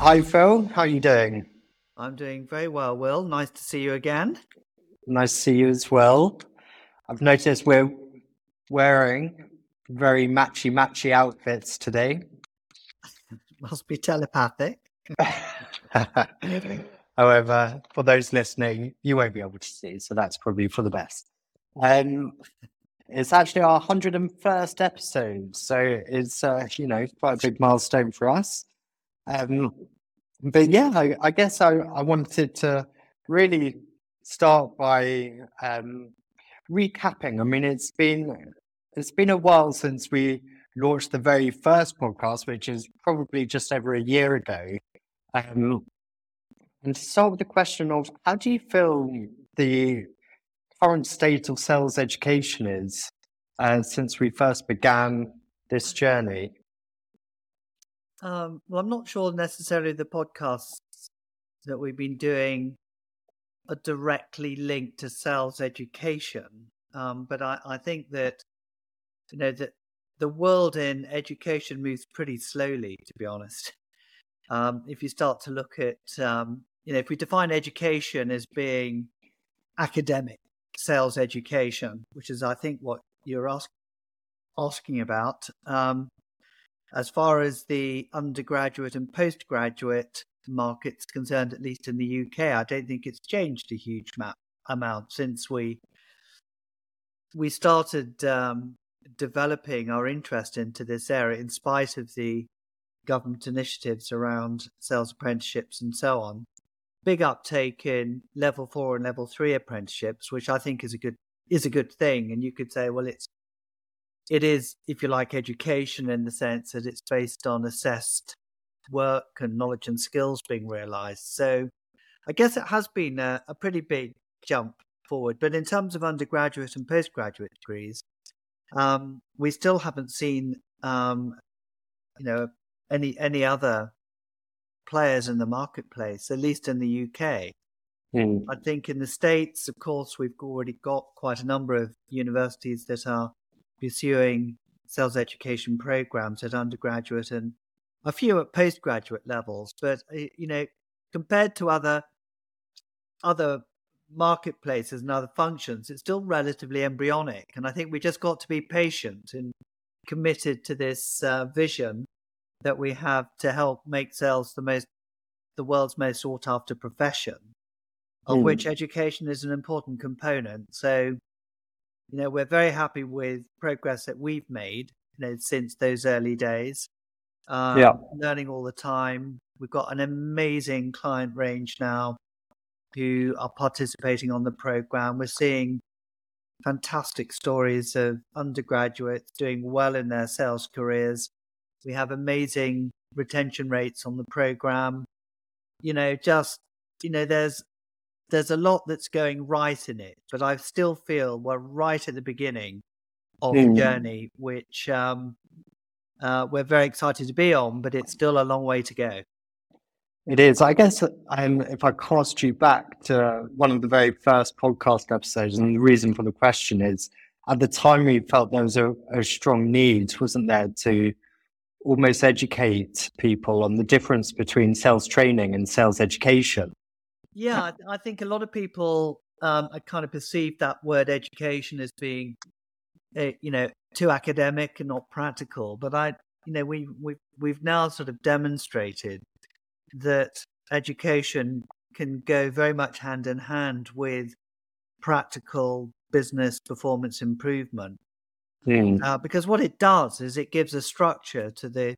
Hi, Phil. How are you doing? I'm doing very well, Will. Nice to see you again. Nice to see you as well. I've noticed we're wearing very matchy matchy outfits today. Must be telepathic. However, for those listening, you won't be able to see, so that's probably for the best. Um, it's actually our 101st episode, so it's uh, you know quite a big milestone for us. Um, but yeah, I, I guess I, I wanted to really start by um, recapping. I mean, it's been it's been a while since we launched the very first podcast, which is probably just over a year ago. Um, and to with the question of how do you feel the current state of sales education is uh, since we first began this journey? Um, well, I'm not sure necessarily the podcasts that we've been doing are directly linked to sales education, um, but I, I think that you know that the world in education moves pretty slowly, to be honest. Um, if you start to look at, um, you know, if we define education as being academic sales education, which is, I think, what you're ask, asking about, um, as far as the undergraduate and postgraduate market's concerned, at least in the UK, I don't think it's changed a huge amount since we we started um, developing our interest into this area, in spite of the government initiatives around sales apprenticeships and so on. Big uptake in level four and level three apprenticeships, which I think is a good is a good thing. And you could say, well, it's it is, if you like, education in the sense that it's based on assessed work and knowledge and skills being realized. So I guess it has been a, a pretty big jump forward. But in terms of undergraduate and postgraduate degrees, um, we still haven't seen, um, you know, any any other players in the marketplace, at least in the UK. Mm. I think in the States, of course, we've already got quite a number of universities that are pursuing sales education programs at undergraduate and a few at postgraduate levels. But eh, you know, compared to other other marketplaces and other functions, it's still relatively embryonic. And I think we just got to be patient and committed to this uh, vision that we have to help make sales the most the world's most sought after profession, of mm. which education is an important component. So you know, we're very happy with progress that we've made, you know, since those early days. Um, yeah. Learning all the time. We've got an amazing client range now who are participating on the program. We're seeing fantastic stories of undergraduates doing well in their sales careers. We have amazing retention rates on the program. You know, just, you know, there's there's a lot that's going right in it, but I still feel we're right at the beginning of mm. the journey, which um, uh, we're very excited to be on, but it's still a long way to go. It is. I guess um, if I cast you back to one of the very first podcast episodes, and the reason for the question is at the time we felt there was a, a strong need, wasn't there, to almost educate people on the difference between sales training and sales education. Yeah, I think a lot of people um, I kind of perceive that word education as being, uh, you know, too academic and not practical. But I, you know, we we we've now sort of demonstrated that education can go very much hand in hand with practical business performance improvement. Mm. Uh, because what it does is it gives a structure to the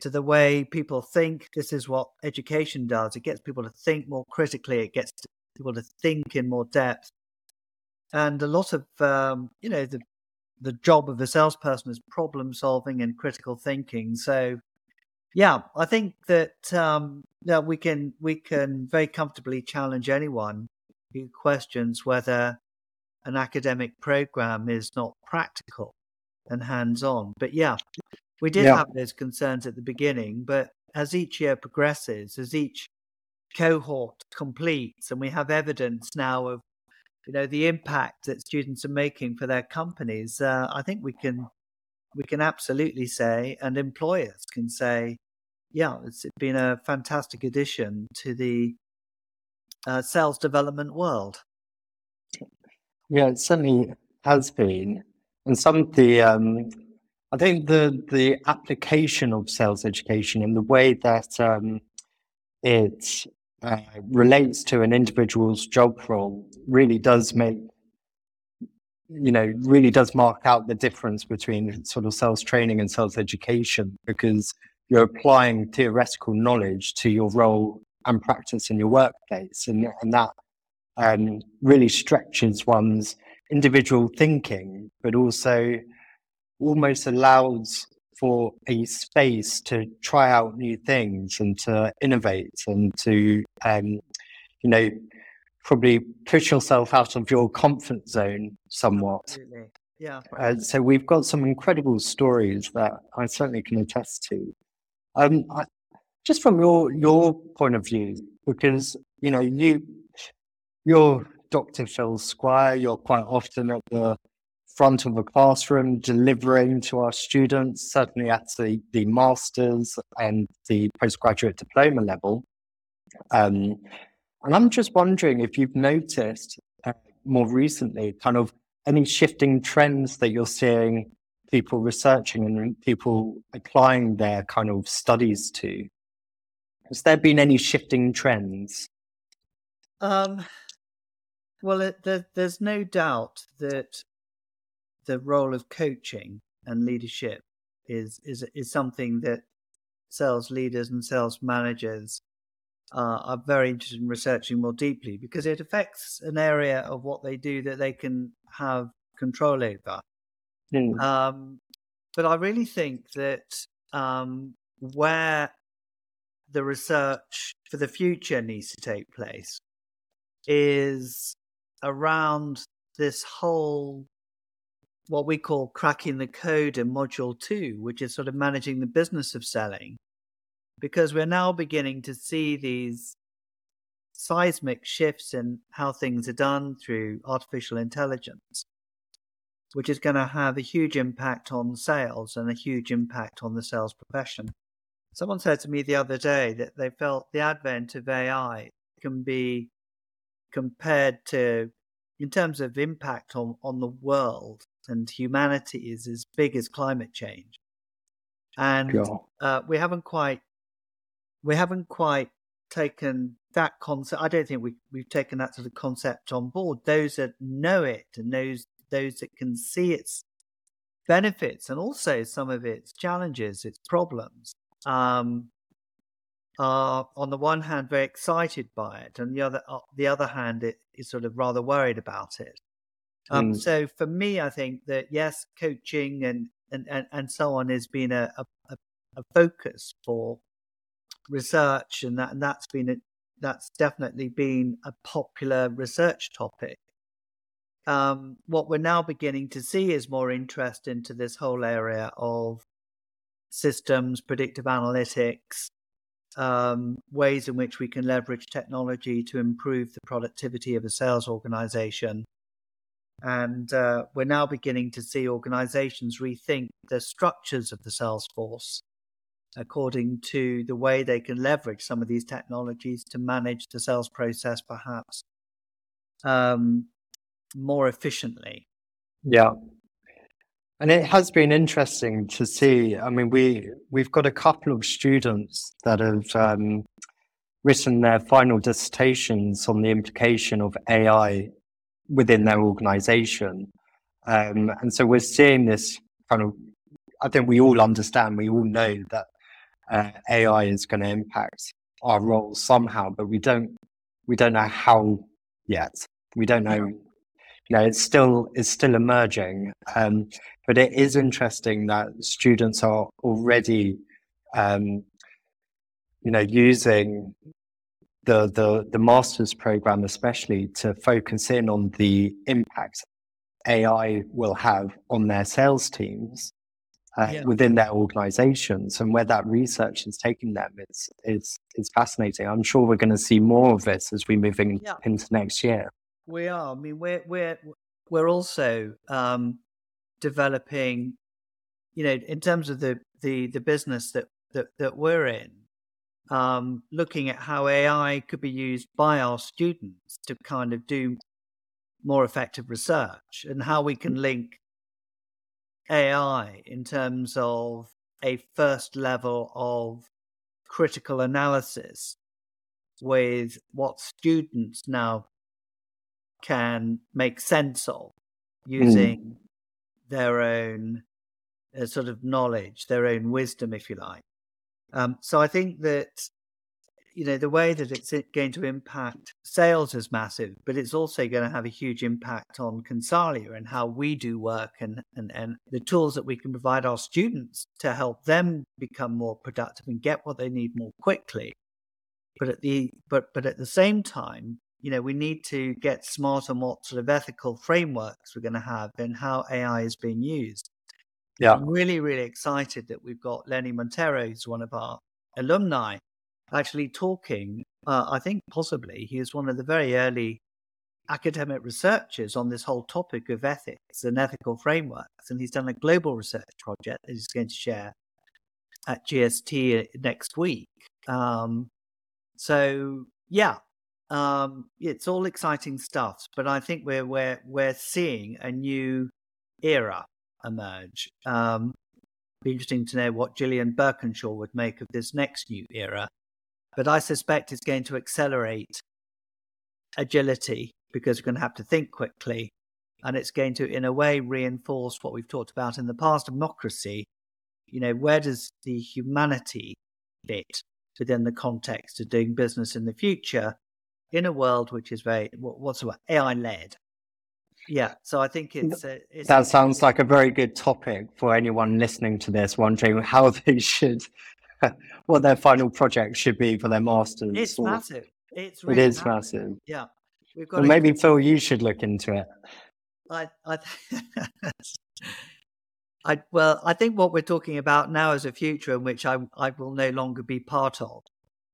to the way people think. This is what education does. It gets people to think more critically. It gets people to think in more depth. And a lot of, um, you know, the the job of a salesperson is problem solving and critical thinking. So, yeah, I think that um, we can we can very comfortably challenge anyone who questions whether an academic program is not practical and hands on. But yeah, we did yeah. have those concerns at the beginning, but as each year progresses, as each cohort completes, and we have evidence now of you know the impact that students are making for their companies, uh, I think we can we can absolutely say, and employers can say, yeah, it's been a fantastic addition to the uh, sales development world. Yeah, it certainly has been. And some of the, um, I think the the application of sales education and the way that um, it uh, relates to an individual's job role really does make, you know, really does mark out the difference between sort of sales training and sales education because you're applying theoretical knowledge to your role and practice in your workplace. And, and that um, really stretches one's individual thinking, but also almost allows for a space to try out new things and to innovate and to, um, you know, probably push yourself out of your comfort zone somewhat. Absolutely. Yeah. Uh, so we've got some incredible stories that I certainly can attest to. Um, I, just from your your point of view, because you know you you're Dr. Phil Squire. You're quite often at the front of the classroom delivering to our students, certainly at the, the master's and the postgraduate diploma level. Um, and I'm just wondering if you've noticed uh, more recently kind of any shifting trends that you're seeing people researching and people applying their kind of studies to? Has there been any shifting trends? Um, well, it, there, there's no doubt that the role of coaching and leadership is is is something that sales leaders and sales managers uh, are very interested in researching more deeply because it affects an area of what they do that they can have control over. Mm. Um, but I really think that um, where the research for the future needs to take place is around this whole what we call cracking the code in module two, which is sort of managing the business of selling, because we're now beginning to see these seismic shifts in how things are done through artificial intelligence which is going to have a huge impact on sales and a huge impact on the sales profession. Someone said to me the other day that they felt the advent of AI can be compared to, in terms of impact on, on the world and humanity, is as big as climate change. And uh, we haven't quite, we haven't quite taken that concept. I don't think we, we've taken that sort of concept on board. Those that know it and those those that can see its benefits and also some of its challenges, its problems, um, are on the one hand very excited by it, and the other, uh, the other hand, it is sort of rather worried about it. Um, mm. So for me, I think that yes, coaching and and and, and so on has been a, a, a focus for research, and that and that's been a, that's definitely been a popular research topic um, what we're now beginning to see is more interest into this whole area of systems, predictive analytics, um, ways in which we can leverage technology to improve the productivity of a sales organization. And uh, we're now beginning to see organizations rethink the structures of the sales force according to the way they can leverage some of these technologies to manage the sales process, perhaps. Um, more efficiently. Yeah. And it has been interesting to see. I mean, we we've got a couple of students that have um, written their final dissertations on the implication of AI within their organization, um, and so we're seeing this kind of. I think we all understand. We all know that uh, AI is going to impact our roles somehow, but we don't we don't know how yet. We don't know you know, it's still it's still emerging. Um, but it is interesting that students are already, um, you know, using the the the master's program especially to focus in on the impact AI will have on their sales teams uh, yeah. within their organizations and where that research is taking them is is is fascinating. I'm sure we're going to see more of this as we move in, yeah. into next year. We are. I mean, we're we're we're also um, developing, you know, in terms of the the the business that that, that we're in, um, looking at how AI could be used by our students to kind of do more effective research and how we can link AI in terms of a first level of critical analysis with what students now can make sense of using mm. their own uh, sort of knowledge, their own wisdom, if you like. Um, so I think that you know the way that it's going to impact sales is massive, but it's also going to have a huge impact on Consalia and how we do work and and and the tools that we can provide our students to help them become more productive and get what they need more quickly. But at the but but at the same time, you know, we need to get smart on what sort of ethical frameworks we're going to have and how AI is being used. Yeah. I'm really, really excited that we've got Lenny Montero, who's one of our alumni, actually talking. Uh, I think possibly he is one of the very early academic researchers on this whole topic of ethics and ethical frameworks. And he's done a global research project that he's going to share at GST next week. Um, so, yeah, um, it's all exciting stuff. But I think we're, we're, we're seeing a new era emerge. Um, be interesting to know what Julian Birkinshaw would make of this next new era. But I suspect it's going to accelerate agility because we're going to have to think quickly. And it's going to, in a way, reinforce what we've talked about in the past adhocracy. You know, where does the humanity fit within the context of doing business in the future in a world which is very, what's the word, AI led? Yeah, so I think it's, uh, it's that sounds like a very good topic for anyone listening to this, wondering how they should, what their final project should be for their masters. It's or, massive. It's really it is massive. massive. Yeah, we've got. Well, maybe Phil, you should look into it. I, I, I, well, I think what we're talking about now is a future in which I, I will no longer be part of.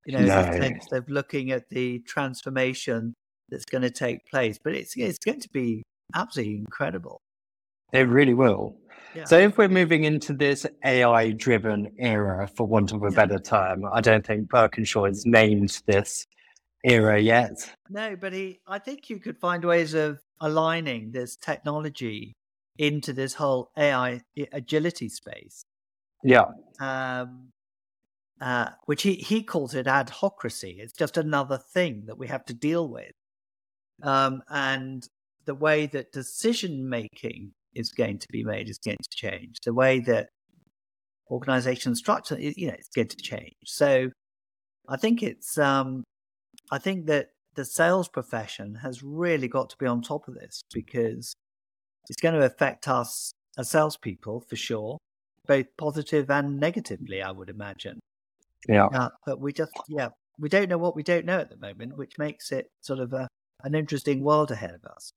You know, no. the sense of looking at the transformation that's going to take place, but it's it's going to be absolutely incredible. It really will. Yeah. So if we're moving into this AI driven era, for want of a yeah. better term, I don't think Birkinshaw has named this era yet. No, but he, I think you could find ways of aligning this technology into this whole AI agility space. Yeah. Um, uh, which he, he calls it adhocracy. It's just another thing that we have to deal with. Um, and the way that decision making is going to be made is going to change. The way that organization structure, you know, it's going to change. So I think it's, um, I think that the sales profession has really got to be on top of this because it's going to affect us as salespeople for sure, both positive and negatively, I would imagine. Yeah. Uh, but we just, yeah, we don't know what we don't know at the moment, which makes it sort of a, an interesting world ahead of us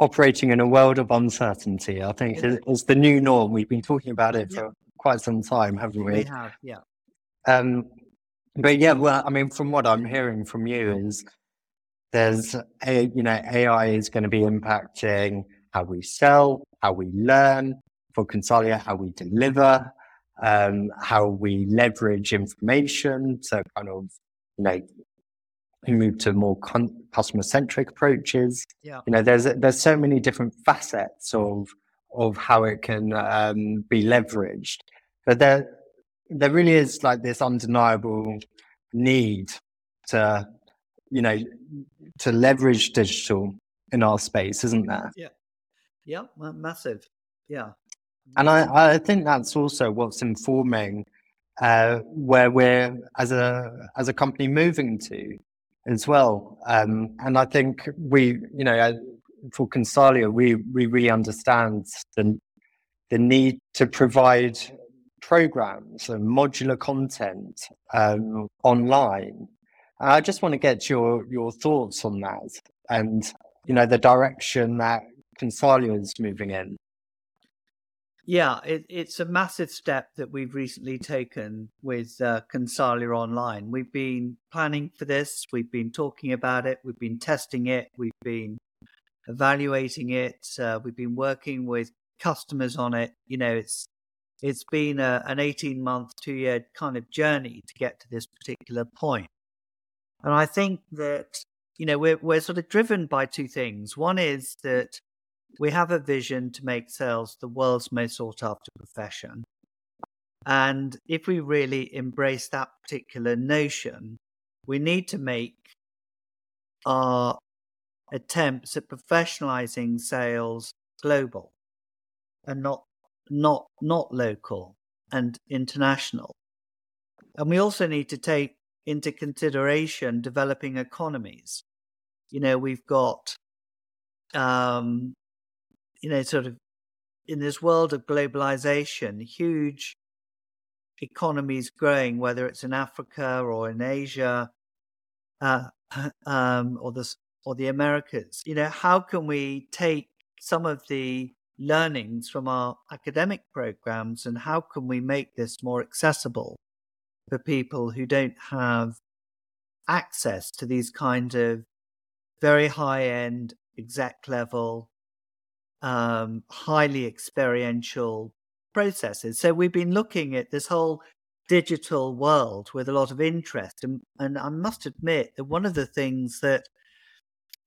operating in a world of uncertainty. I think it's the new norm. We've been talking about it for quite some time, haven't we? We have, yeah. Um, but yeah, well, I mean, from what I'm hearing from you is there's a, you know, AI is going to be impacting how we sell, how we learn for Consalia, how we deliver, um, how we leverage information. So kind of, you know, move to more con- customer centric approaches. Yeah. You know, there's there's so many different facets of of how it can um, be leveraged, but there there really is like this undeniable need to you know to leverage digital in our space, isn't there? Yeah. Yeah, massive. Yeah. And I, I think that's also what's informing uh, where we're as a as a company moving to as well. Um, and I think we, you know, for Consalia, we we really understand the the need to provide programs and modular content um, online. And I just want to get your your thoughts on that, and you know, the direction that Consalia is moving in. Yeah, it, it's a massive step that we've recently taken with uh, Consalia Online. We've been planning for this, we've been talking about it, we've been testing it, we've been evaluating it, uh, we've been working with customers on it. You know, it's it's been a, an 18 month, two year kind of journey to get to this particular point. And I think that, you know, we're, we're sort of driven by two things. One is that we have a vision to make sales the world's most sought after profession. And if we really embrace that particular notion, we need to make our attempts at professionalizing sales global and not not not local and international. And we also need to take into consideration developing economies. You know, we've got um, you know, sort of in this world of globalization, huge economies growing, whether it's in Africa or in Asia, uh, um, or the or the Americas. You know, how can we take some of the learnings from our academic programs and how can we make this more accessible for people who don't have access to these kind of very high end exec level um, highly experiential processes. So we've been looking at this whole digital world with a lot of interest. And, and I must admit that one of the things that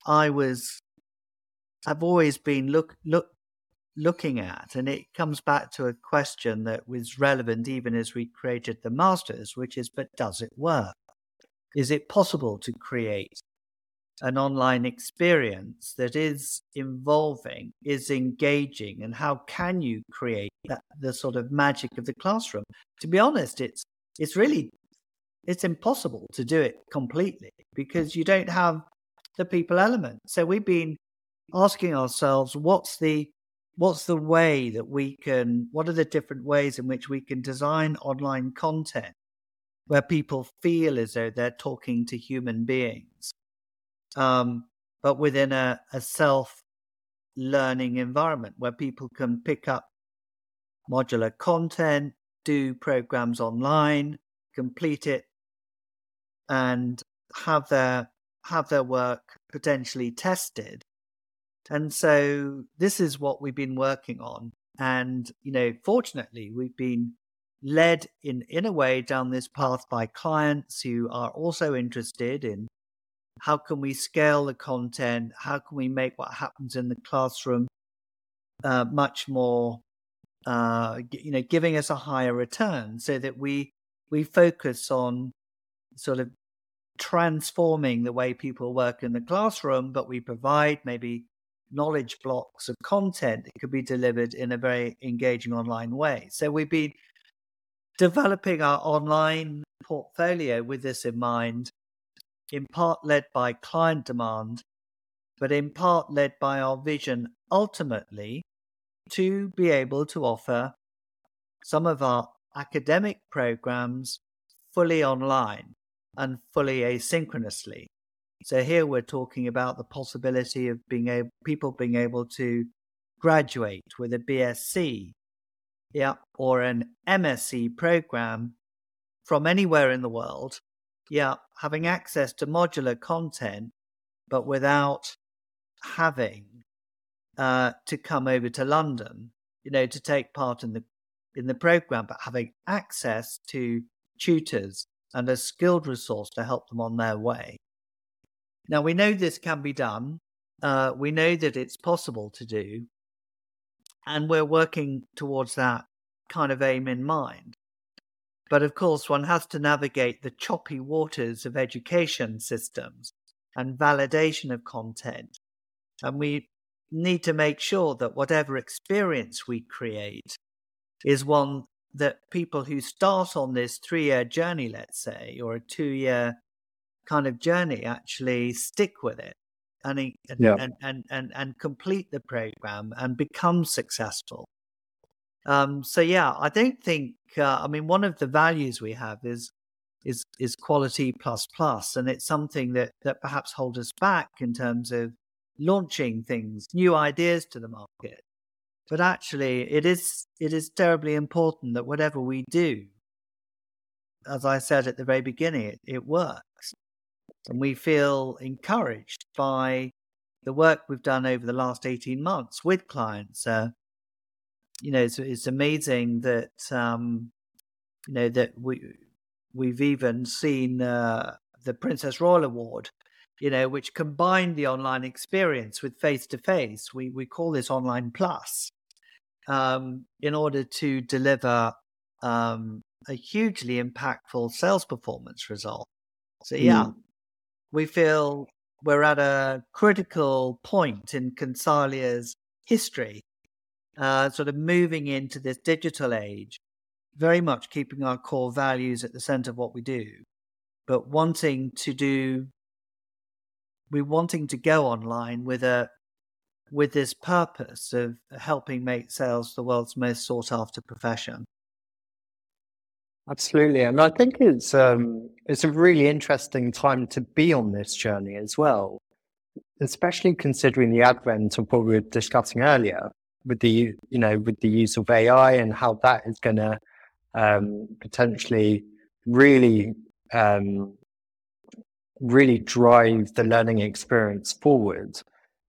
I was, I've always been look, look, looking at, and it comes back to a question that was relevant even as we created the masters, which is, but does it work? Is it possible to create an online experience that is involving, is engaging, and how can you create that, the sort of magic of the classroom? To be honest, it's it's really it's impossible to do it completely because you don't have the people element. So we've been asking ourselves, what's the what's the way that we can what are the different ways in which we can design online content where people feel as though they're talking to human beings um, but within a, a self learning environment where people can pick up modular content, do programs online, complete it, and have their have their work potentially tested. And so this is what we've been working on. And, you know, fortunately, we've been led in, in a way down this path by clients who are also interested in how can we scale the content? How can we make what happens in the classroom uh, much more, uh, you know, giving us a higher return so that we we focus on sort of transforming the way people work in the classroom, but we provide maybe knowledge blocks of content that could be delivered in a very engaging online way. So we've been developing our online portfolio with this in mind in part led by client demand, but in part led by our vision ultimately to be able to offer some of our academic programs fully online and fully asynchronously. So here we're talking about the possibility of being able people being able to graduate with a BSc yeah, or an MSc program from anywhere in the world yeah, having access to modular content, but without having uh, to come over to London, you know, to take part in the in the program, but having access to tutors and a skilled resource to help them on their way. Now we know this can be done. Uh, we know that it's possible to do, and we're working towards that kind of aim in mind. But of course, one has to navigate the choppy waters of education systems and validation of content. And we need to make sure that whatever experience we create is one that people who start on this three year journey, let's say, or a two year kind of journey actually stick with it and, and, yeah. and, and, and, and complete the program and become successful. Um, so yeah, I don't think. Uh, I mean, one of the values we have is is is quality plus plus, and it's something that that perhaps holds us back in terms of launching things, new ideas to the market. But actually, it is it is terribly important that whatever we do, as I said at the very beginning, it, it works, and we feel encouraged by the work we've done over the last eighteen months with clients. Uh, you know, it's, it's amazing that um, you know that we we've even seen uh, the Princess Royal Award, you know, which combined the online experience with face to face. We we call this online plus, um, in order to deliver um, a hugely impactful sales performance result. So yeah, mm. we feel we're at a critical point in Consalia's history, uh, sort of moving into this digital age, very much keeping our core values at the center of what we do, but wanting to do, we're wanting to go online with a with this purpose of helping make sales the world's most sought after profession. Absolutely, and I think it's um, it's a really interesting time to be on this journey as well, especially considering the advent of what we were discussing earlier with the you know with the use of AI and how that is going to um, potentially really um, really drive the learning experience forward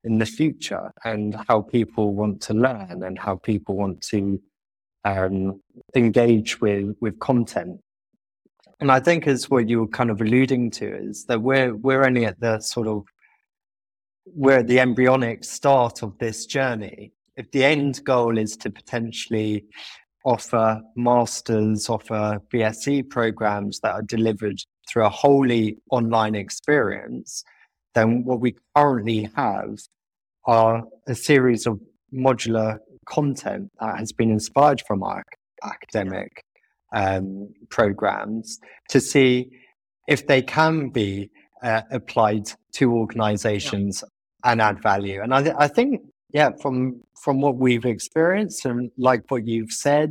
in the future and how people want to learn and how people want to um, engage with with content. And I think as what you were kind of alluding to is that we're we're only at the sort of we're at the embryonic start of this journey. If the end goal is to potentially offer masters, offer BSc programs that are delivered through a wholly online experience, then what we currently have are a series of modular content that has been inspired from our academic um, programs to see if they can be uh, applied to organizations yeah. and add value. And I, th- I think, yeah, from from what we've experienced and like what you've said,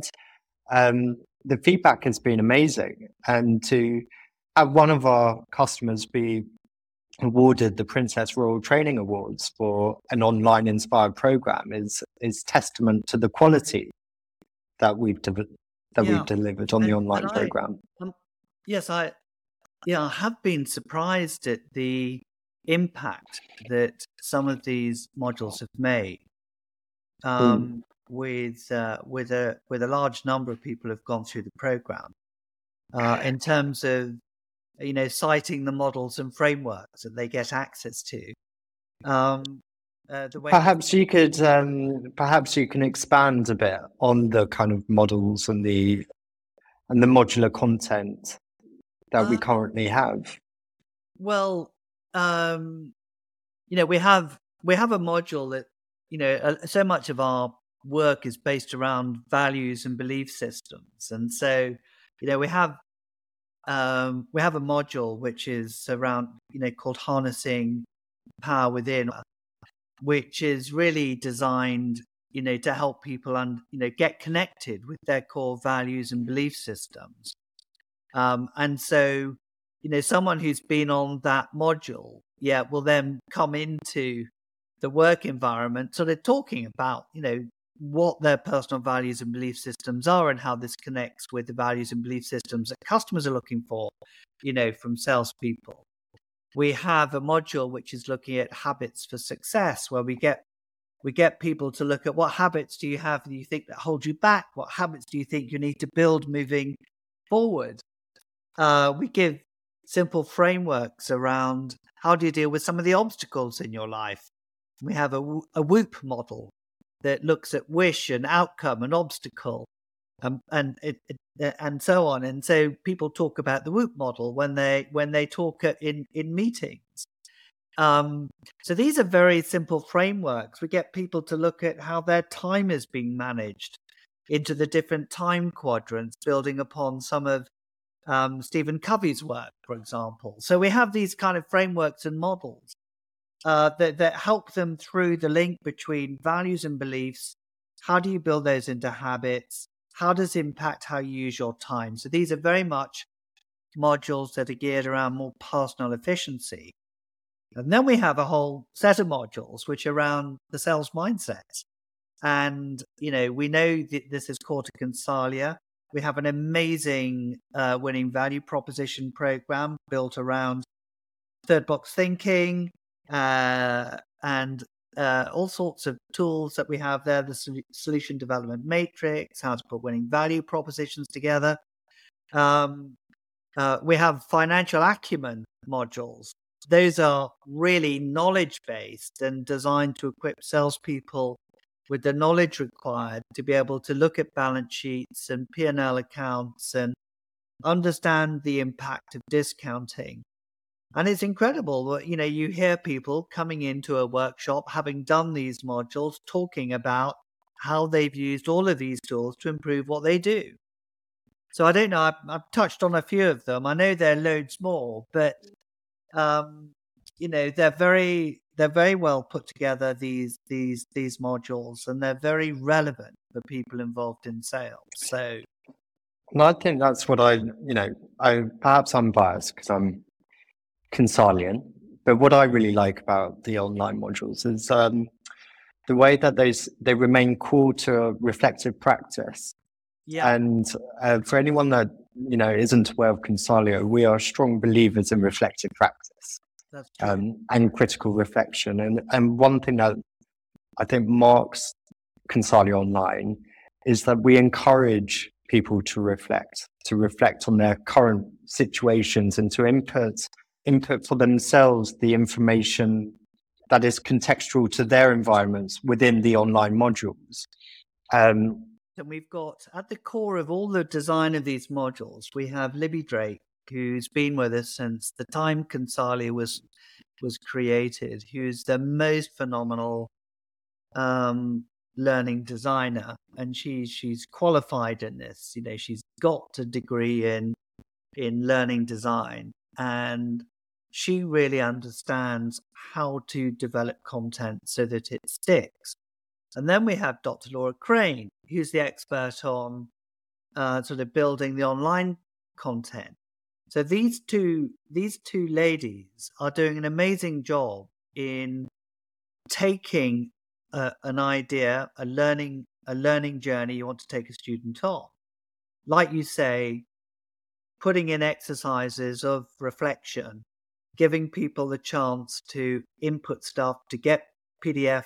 um, the feedback has been amazing. And to have one of our customers be awarded the Princess Royal Training Awards for an online inspired program is is testament to the quality that we've de- that yeah. we've delivered on and, the online I, program. Um, yes, I yeah I have been surprised at the impact that some of these modules have made. Hmm. Um, mm. With uh, with a with a large number of people have gone through the program, uh, in terms of you know, citing the models and frameworks that they get access to. Um, uh, perhaps you could, um, perhaps you can expand a bit on the kind of models and the and the modular content that uh, we currently have. Well, um, you know, we have we have a module that you know uh, so much of our work is based around values and belief systems, and so you know we have um, we have a module which is around, you know, called Harnessing Power Within, which is really designed, you know, to help people and, you know, get connected with their core values and belief systems. Um, and so, you know, someone who's been on that module, yeah, will then come into the work environment So they're talking about, you know, what their personal values and belief systems are and how this connects with the values and belief systems that customers are looking for, you know, from salespeople. We have a module which is looking at habits for success, where we get we get people to look at what habits do you have that you think that hold you back? What habits do you think you need to build moving forward? Uh, we give simple frameworks around how do you deal with some of the obstacles in your life. We have a, a WOOP model, that looks at wish and outcome and obstacle um, and it, it, uh, and so on. And so people talk about the WOOP model when they when they talk in in meetings. Um, so these are very simple frameworks. We get people to look at how their time is being managed into the different time quadrants, building upon some of um, Stephen Covey's work, for example. So we have these kind of frameworks and models uh, that, that help them through the link between values and beliefs. How do you build those into habits? How does it impact how you use your time? So these are very much modules that are geared around more personal efficiency. And then we have a whole set of modules which are around the sales mindset. And, you know, we know that this is core Consalia. We have an amazing uh, winning value proposition program built around third box thinking, uh, and uh, all sorts of tools that we have there the solution development matrix, how to put winning value propositions together. Um, uh, we have financial acumen modules. Those are really knowledge based and designed to equip salespeople with the knowledge required to be able to look at balance sheets and P&L accounts and understand the impact of discounting. And it's incredible that you know you hear people coming into a workshop having done these modules talking about how they've used all of these tools to improve what they do. So i don't know i've, I've touched on a few of them. I know there are loads more but um, you know they're very they're very well put together these these these modules and they're very relevant for people involved in sales so well, I think that's what I, you know, I perhaps I'm biased because I'm Consalian. But what I really like about the online modules is um, the way that they they remain core to reflective practice. Yeah. And uh, for anyone that you know isn't aware of Consalia, we are strong believers in reflective practice um, and critical reflection. And and one thing that I think marks Consalia Online is that we encourage people to reflect, to reflect on their current situations and to input input for themselves the information that is contextual to their environments within the online modules. Um, and we've got at the core of all the design of these modules, we have Libby Drake, who's been with us since the time Consalia was was created, who's the most phenomenal um, learning designer, and she's she's qualified in this. You know, she's got a degree in in learning design, and she really understands how to develop content so that it sticks. And then we have Dr. Laura Crane, who's the expert on uh, sort of building the online content. So these two these two ladies are doing an amazing job in taking a, an idea, a learning a learning journey you want to take a student on. Like you say, putting in exercises of reflection giving people the chance to input stuff to get PDF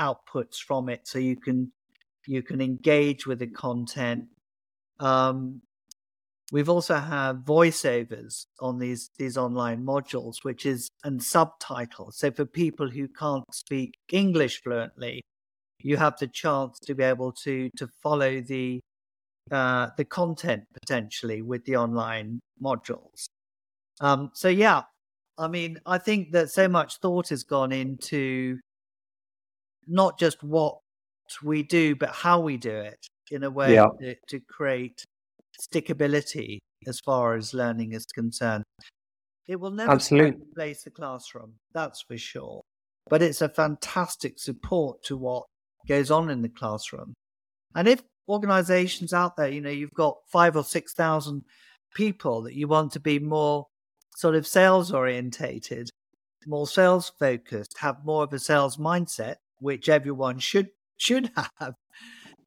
outputs from it so you can you can engage with the content. Um, we've also had voiceovers on these these online modules, which is and subtitles. So for people who can't speak English fluently, you have the chance to be able to to follow the uh, the content potentially with the online modules. Um, so yeah, I mean, I think that so much thought has gone into not just what we do, but how we do it in a way yeah. to, to create stickability as far as learning is concerned. It will never Absolutely. replace the classroom, that's for sure. But it's a fantastic support to what goes on in the classroom. And if organizations out there, you know, you've got five or 6,000 people that you want to be more sort of sales orientated, more sales focused, have more of a sales mindset, which everyone should should have.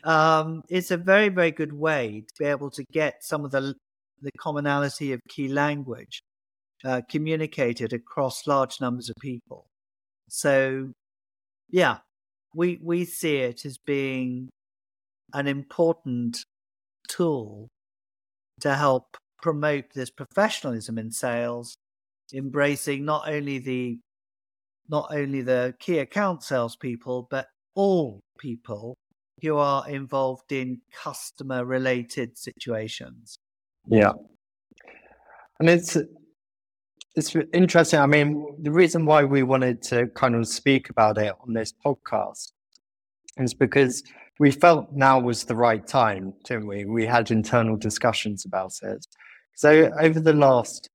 Um, it's a very very good way to be able to get some of the the commonality of key language uh, communicated across large numbers of people. So, yeah, we we see it as being an important tool to help promote this professionalism in sales, embracing not only the not only the key account salespeople, but all people who are involved in customer related situations. Yeah. And it's it's interesting. I mean, the reason why we wanted to kind of speak about it on this podcast is because we felt now was the right time, didn't we? We had internal discussions about it. So over the last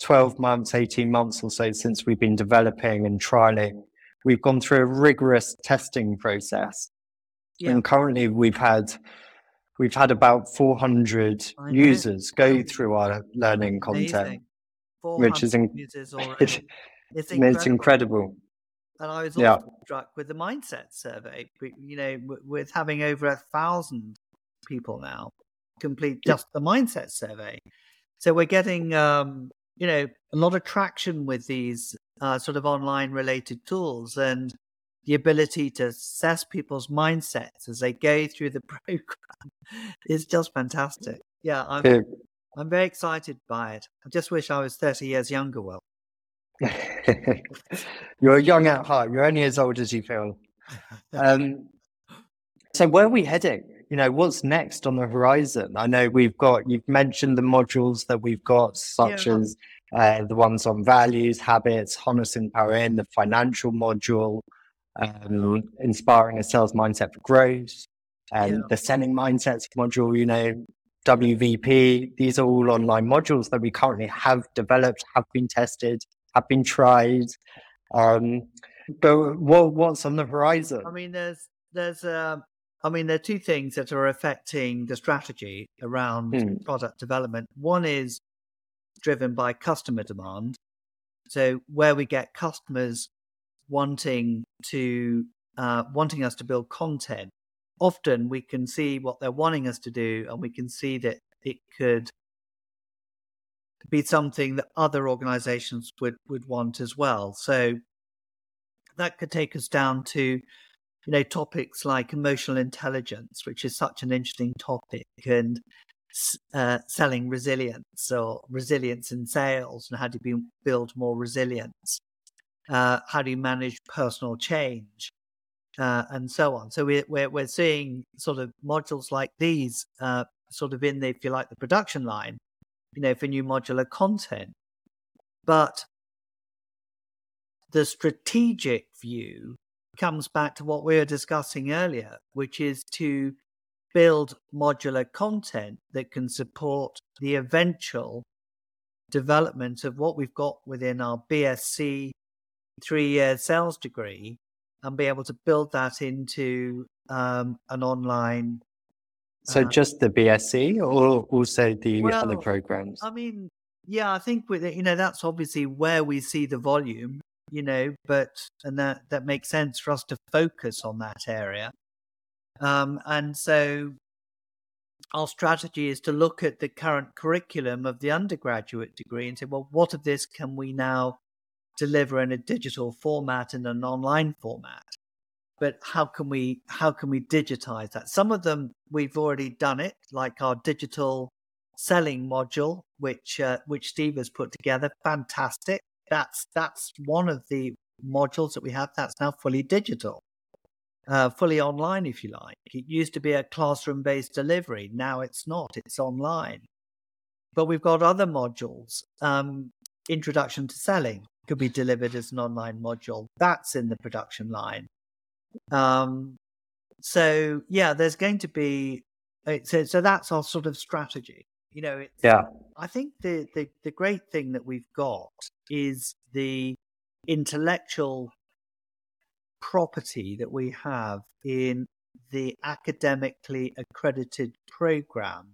12 months, 18 months or so since we've been developing and trialing, we've gone through a rigorous testing process. Yeah. And currently we've had we've had about 400 users go through our learning content, which is in- it's, incredible. it's incredible. And I was also yeah. struck with the mindset survey. You know, with having over a thousand people now complete just the mindset survey. So we're getting, um, you know, a lot of traction with these uh, sort of online related tools. And the ability to assess people's mindsets as they go through the program is just fantastic. Yeah, I'm Good. I'm very excited by it. I just wish I was 30 years younger, Will. You're young at heart. You're only as old as you feel. Um, so where are we heading? You know, what's next on the horizon? I know we've got, you've mentioned the modules that we've got, such Yeah. as uh, the ones on values, habits, harnessing power in, the financial module, um, inspiring a sales mindset for growth, and Yeah. the selling mindsets module, you know, WOOP. These are all online modules that we currently have developed, have been tested, have been tried. Um, but what, what's on the horizon? I mean, there's there's uh, I mean, there are two things that are affecting the strategy around Hmm. product development. One is driven by customer demand. So where we get customers wanting to uh, wanting us to build content, often we can see what they're wanting us to do, and we can see that it could be something that other organizations would would want as well. So that could take us down to you know topics like emotional intelligence which is such an interesting topic and uh, selling resilience or resilience in sales and how do you build more resilience uh, how do you manage personal change uh, and so on. So we're, we're, we're seeing sort of modules like these uh, sort of in the if you like the production line you know for new modular content. But the strategic view comes back to what we were discussing earlier, which is to build modular content that can support the eventual development of what we've got within our BSc three year sales degree and be able to build that into um, an online. So uh, just the BSc or also the other programs? I mean, yeah, I think with you know that's obviously where we see the volume, you know, but and that that makes sense for us to focus on that area. Um, and so our strategy is to look at the current curriculum of the undergraduate degree and say, well, what of this can we now deliver in a digital format and an online format? But how can we how can we digitize that? Some of them we've already done it, like our digital selling module, which uh, which Steve has put together. Fantastic. That's that's one of the modules that we have. That's now fully digital, uh, fully online, if you like. It used to be a classroom based delivery. Now it's not. It's online. But we've got other modules. Um, Introduction to selling could be delivered as an online module. That's in the production line. Um, so yeah, there's going to be uh, so so that's our sort of strategy. You know, it's, Yeah. I think the, the the great thing that we've got is the intellectual property that we have in the academically accredited program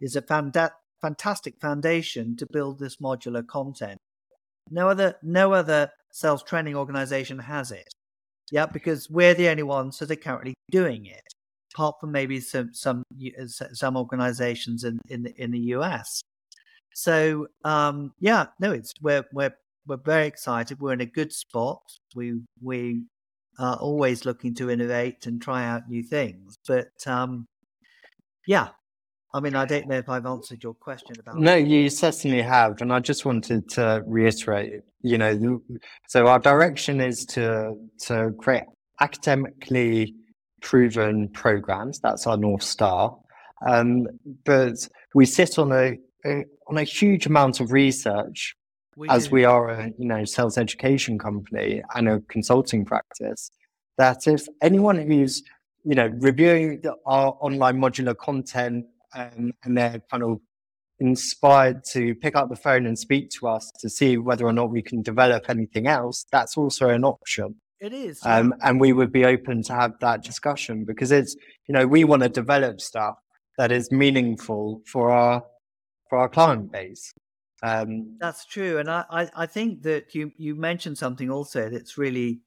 is a fanda- fantastic foundation to build this modular content. No other no other sales training organization has it. Yeah, because we're the only ones that are currently doing it, apart from maybe some some some organizations in in the, in the US. So um, yeah, no, it's we're we're we're very excited. We're in a good spot. We we are always looking to innovate and try out new things. But um, yeah, I mean, I don't know if I've answered your question about. No, you certainly have. And I just wanted to reiterate, you know, so our direction is to to create academically proven programs. That's our North Star. Um, but we sit on a, a on a huge amount of research We as do. we are a you know sales education company and a consulting practice that if anyone who's you know reviewing the, our online modular content um, and they're kind of inspired to pick up the phone and speak to us to see whether or not we can develop anything else that's also an option It is. um, and we would be open to have that discussion because it's you know we want to develop stuff that is meaningful for our for our client base um, That's true, and I, I, think that you you mentioned something also that's really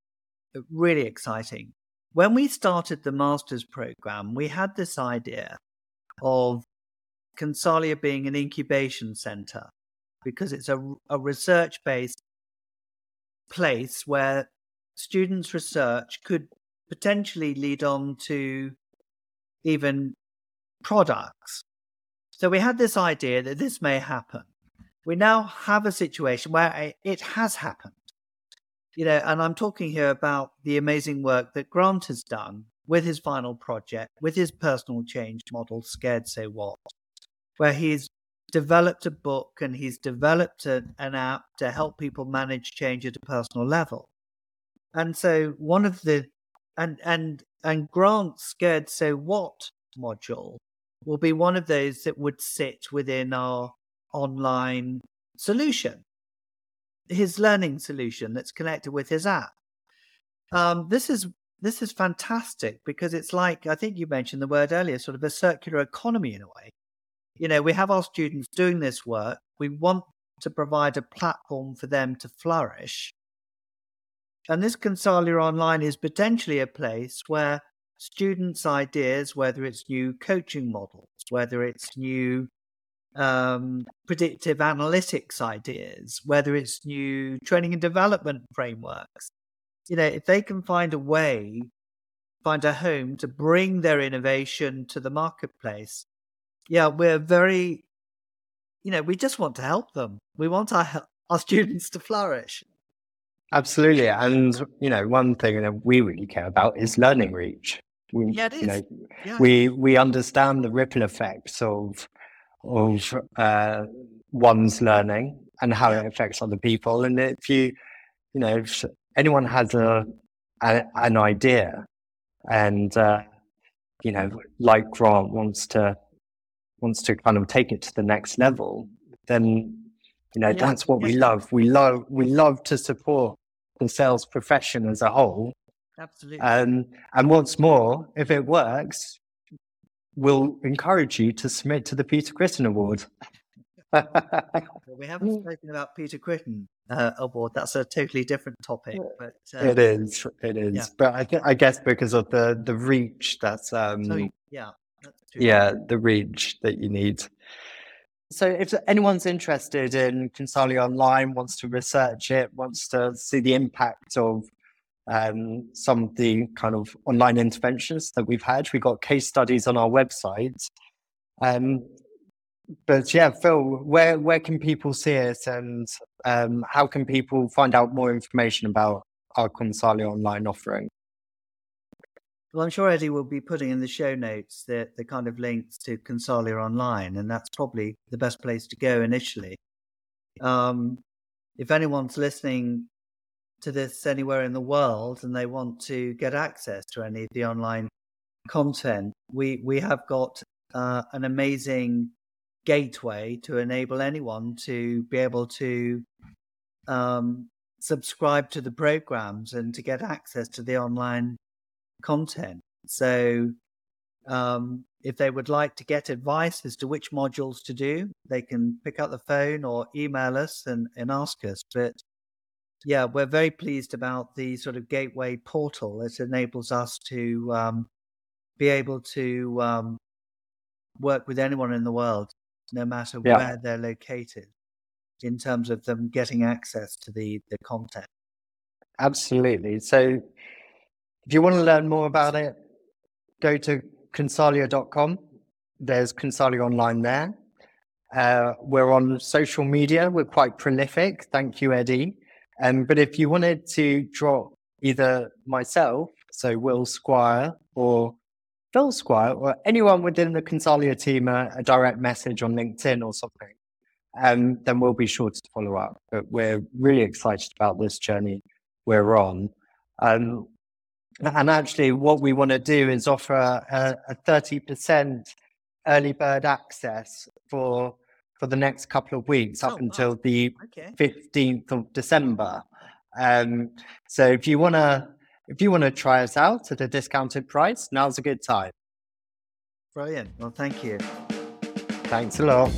really exciting. When we started the masters program, we had this idea of Consalia being an incubation center because it's a, a research based place where students' research could potentially lead on to even products. So we had this idea that this may happen. We now have a situation where it has happened. You know, and I'm talking here about the amazing work that Grant has done with his final project, with his personal change model, Scared So What, where he's developed a book and he's developed a, an app to help people manage change at a personal level. And so one of the and and and Grant Scared So What module will be one of those that would sit within our online solution, his learning solution that's connected with his app. Um, this is this is fantastic because it's like I think you mentioned the word earlier, sort of a circular economy in a way. You know, we have our students doing this work. We want to provide a platform for them to flourish. And this Consalia Online is potentially a place where students' ideas, whether it's new coaching models, whether it's new um, predictive analytics ideas, whether it's new training and development frameworks, you know, if they can find a way, find a home to bring their innovation to the marketplace, yeah, we're very, you know, we just want to help them. We want our our students to flourish. Absolutely, and you know, one thing that we really care about is learning reach. We, yeah, it is. You know, yeah. we we understand the ripple effects of of uh, one's learning and how yeah. it affects other people. And if you, you know, if anyone has a, a an idea, and uh, you know, like Grant wants to wants to kind of take it to the next level, then you know yeah. that's what we love. We love we love to support the sales profession as a whole. Absolutely. Um, and what's more, if it works, we'll encourage you to submit to the Peter Critton Award. well, we haven't spoken about Peter Critton uh, Award. That's a totally different topic. But uh, it is, it is. Yeah. But I, th- I guess because of the the reach that's um, so, yeah, yeah, the reach that you need. So, if anyone's interested in Consalia Online, wants to research it, wants to see the impact of um, some of the kind of online interventions that we've had. We've got case studies on our website. Um, but yeah, Phil, where where can people see it, and um, how can people find out more information about our Consalia online offering? Well, I'm sure Eddie will be putting in the show notes the, the kind of links to Consalia Online, and that's probably the best place to go initially. Um, if anyone's listening to this anywhere in the world and they want to get access to any of the online content, we we have got uh, an amazing gateway to enable anyone to be able to um, subscribe to the programs and to get access to the online content. So, um, if they would like to get advice as to which modules to do, they can pick up the phone or email us and, and ask us. But yeah, we're very pleased about the sort of gateway portal. It enables us to um, be able to um, work with anyone in the world, no matter yeah. where they're located, in terms of them getting access to the, the content. Absolutely. So, if you want to learn more about it, go to consalia.com. There's Consalia Online there. Uh, we're on social media. We're quite prolific. Thank you, Eddie. Um, but if you wanted to drop either myself, so Will Squire, or Phil Squire, or anyone within the Consalia team a, a direct message on LinkedIn or something, um, then we'll be sure to follow up. But we're really excited about this journey we're on. Um, and actually, what we want to do is offer a, a 30% early bird access for for the next couple of weeks up oh, until wow. the okay. 15th of December. Um, so if you want to if you want to try us out at a discounted price, now's a good time. Brilliant. Well, thank you. Thanks a lot.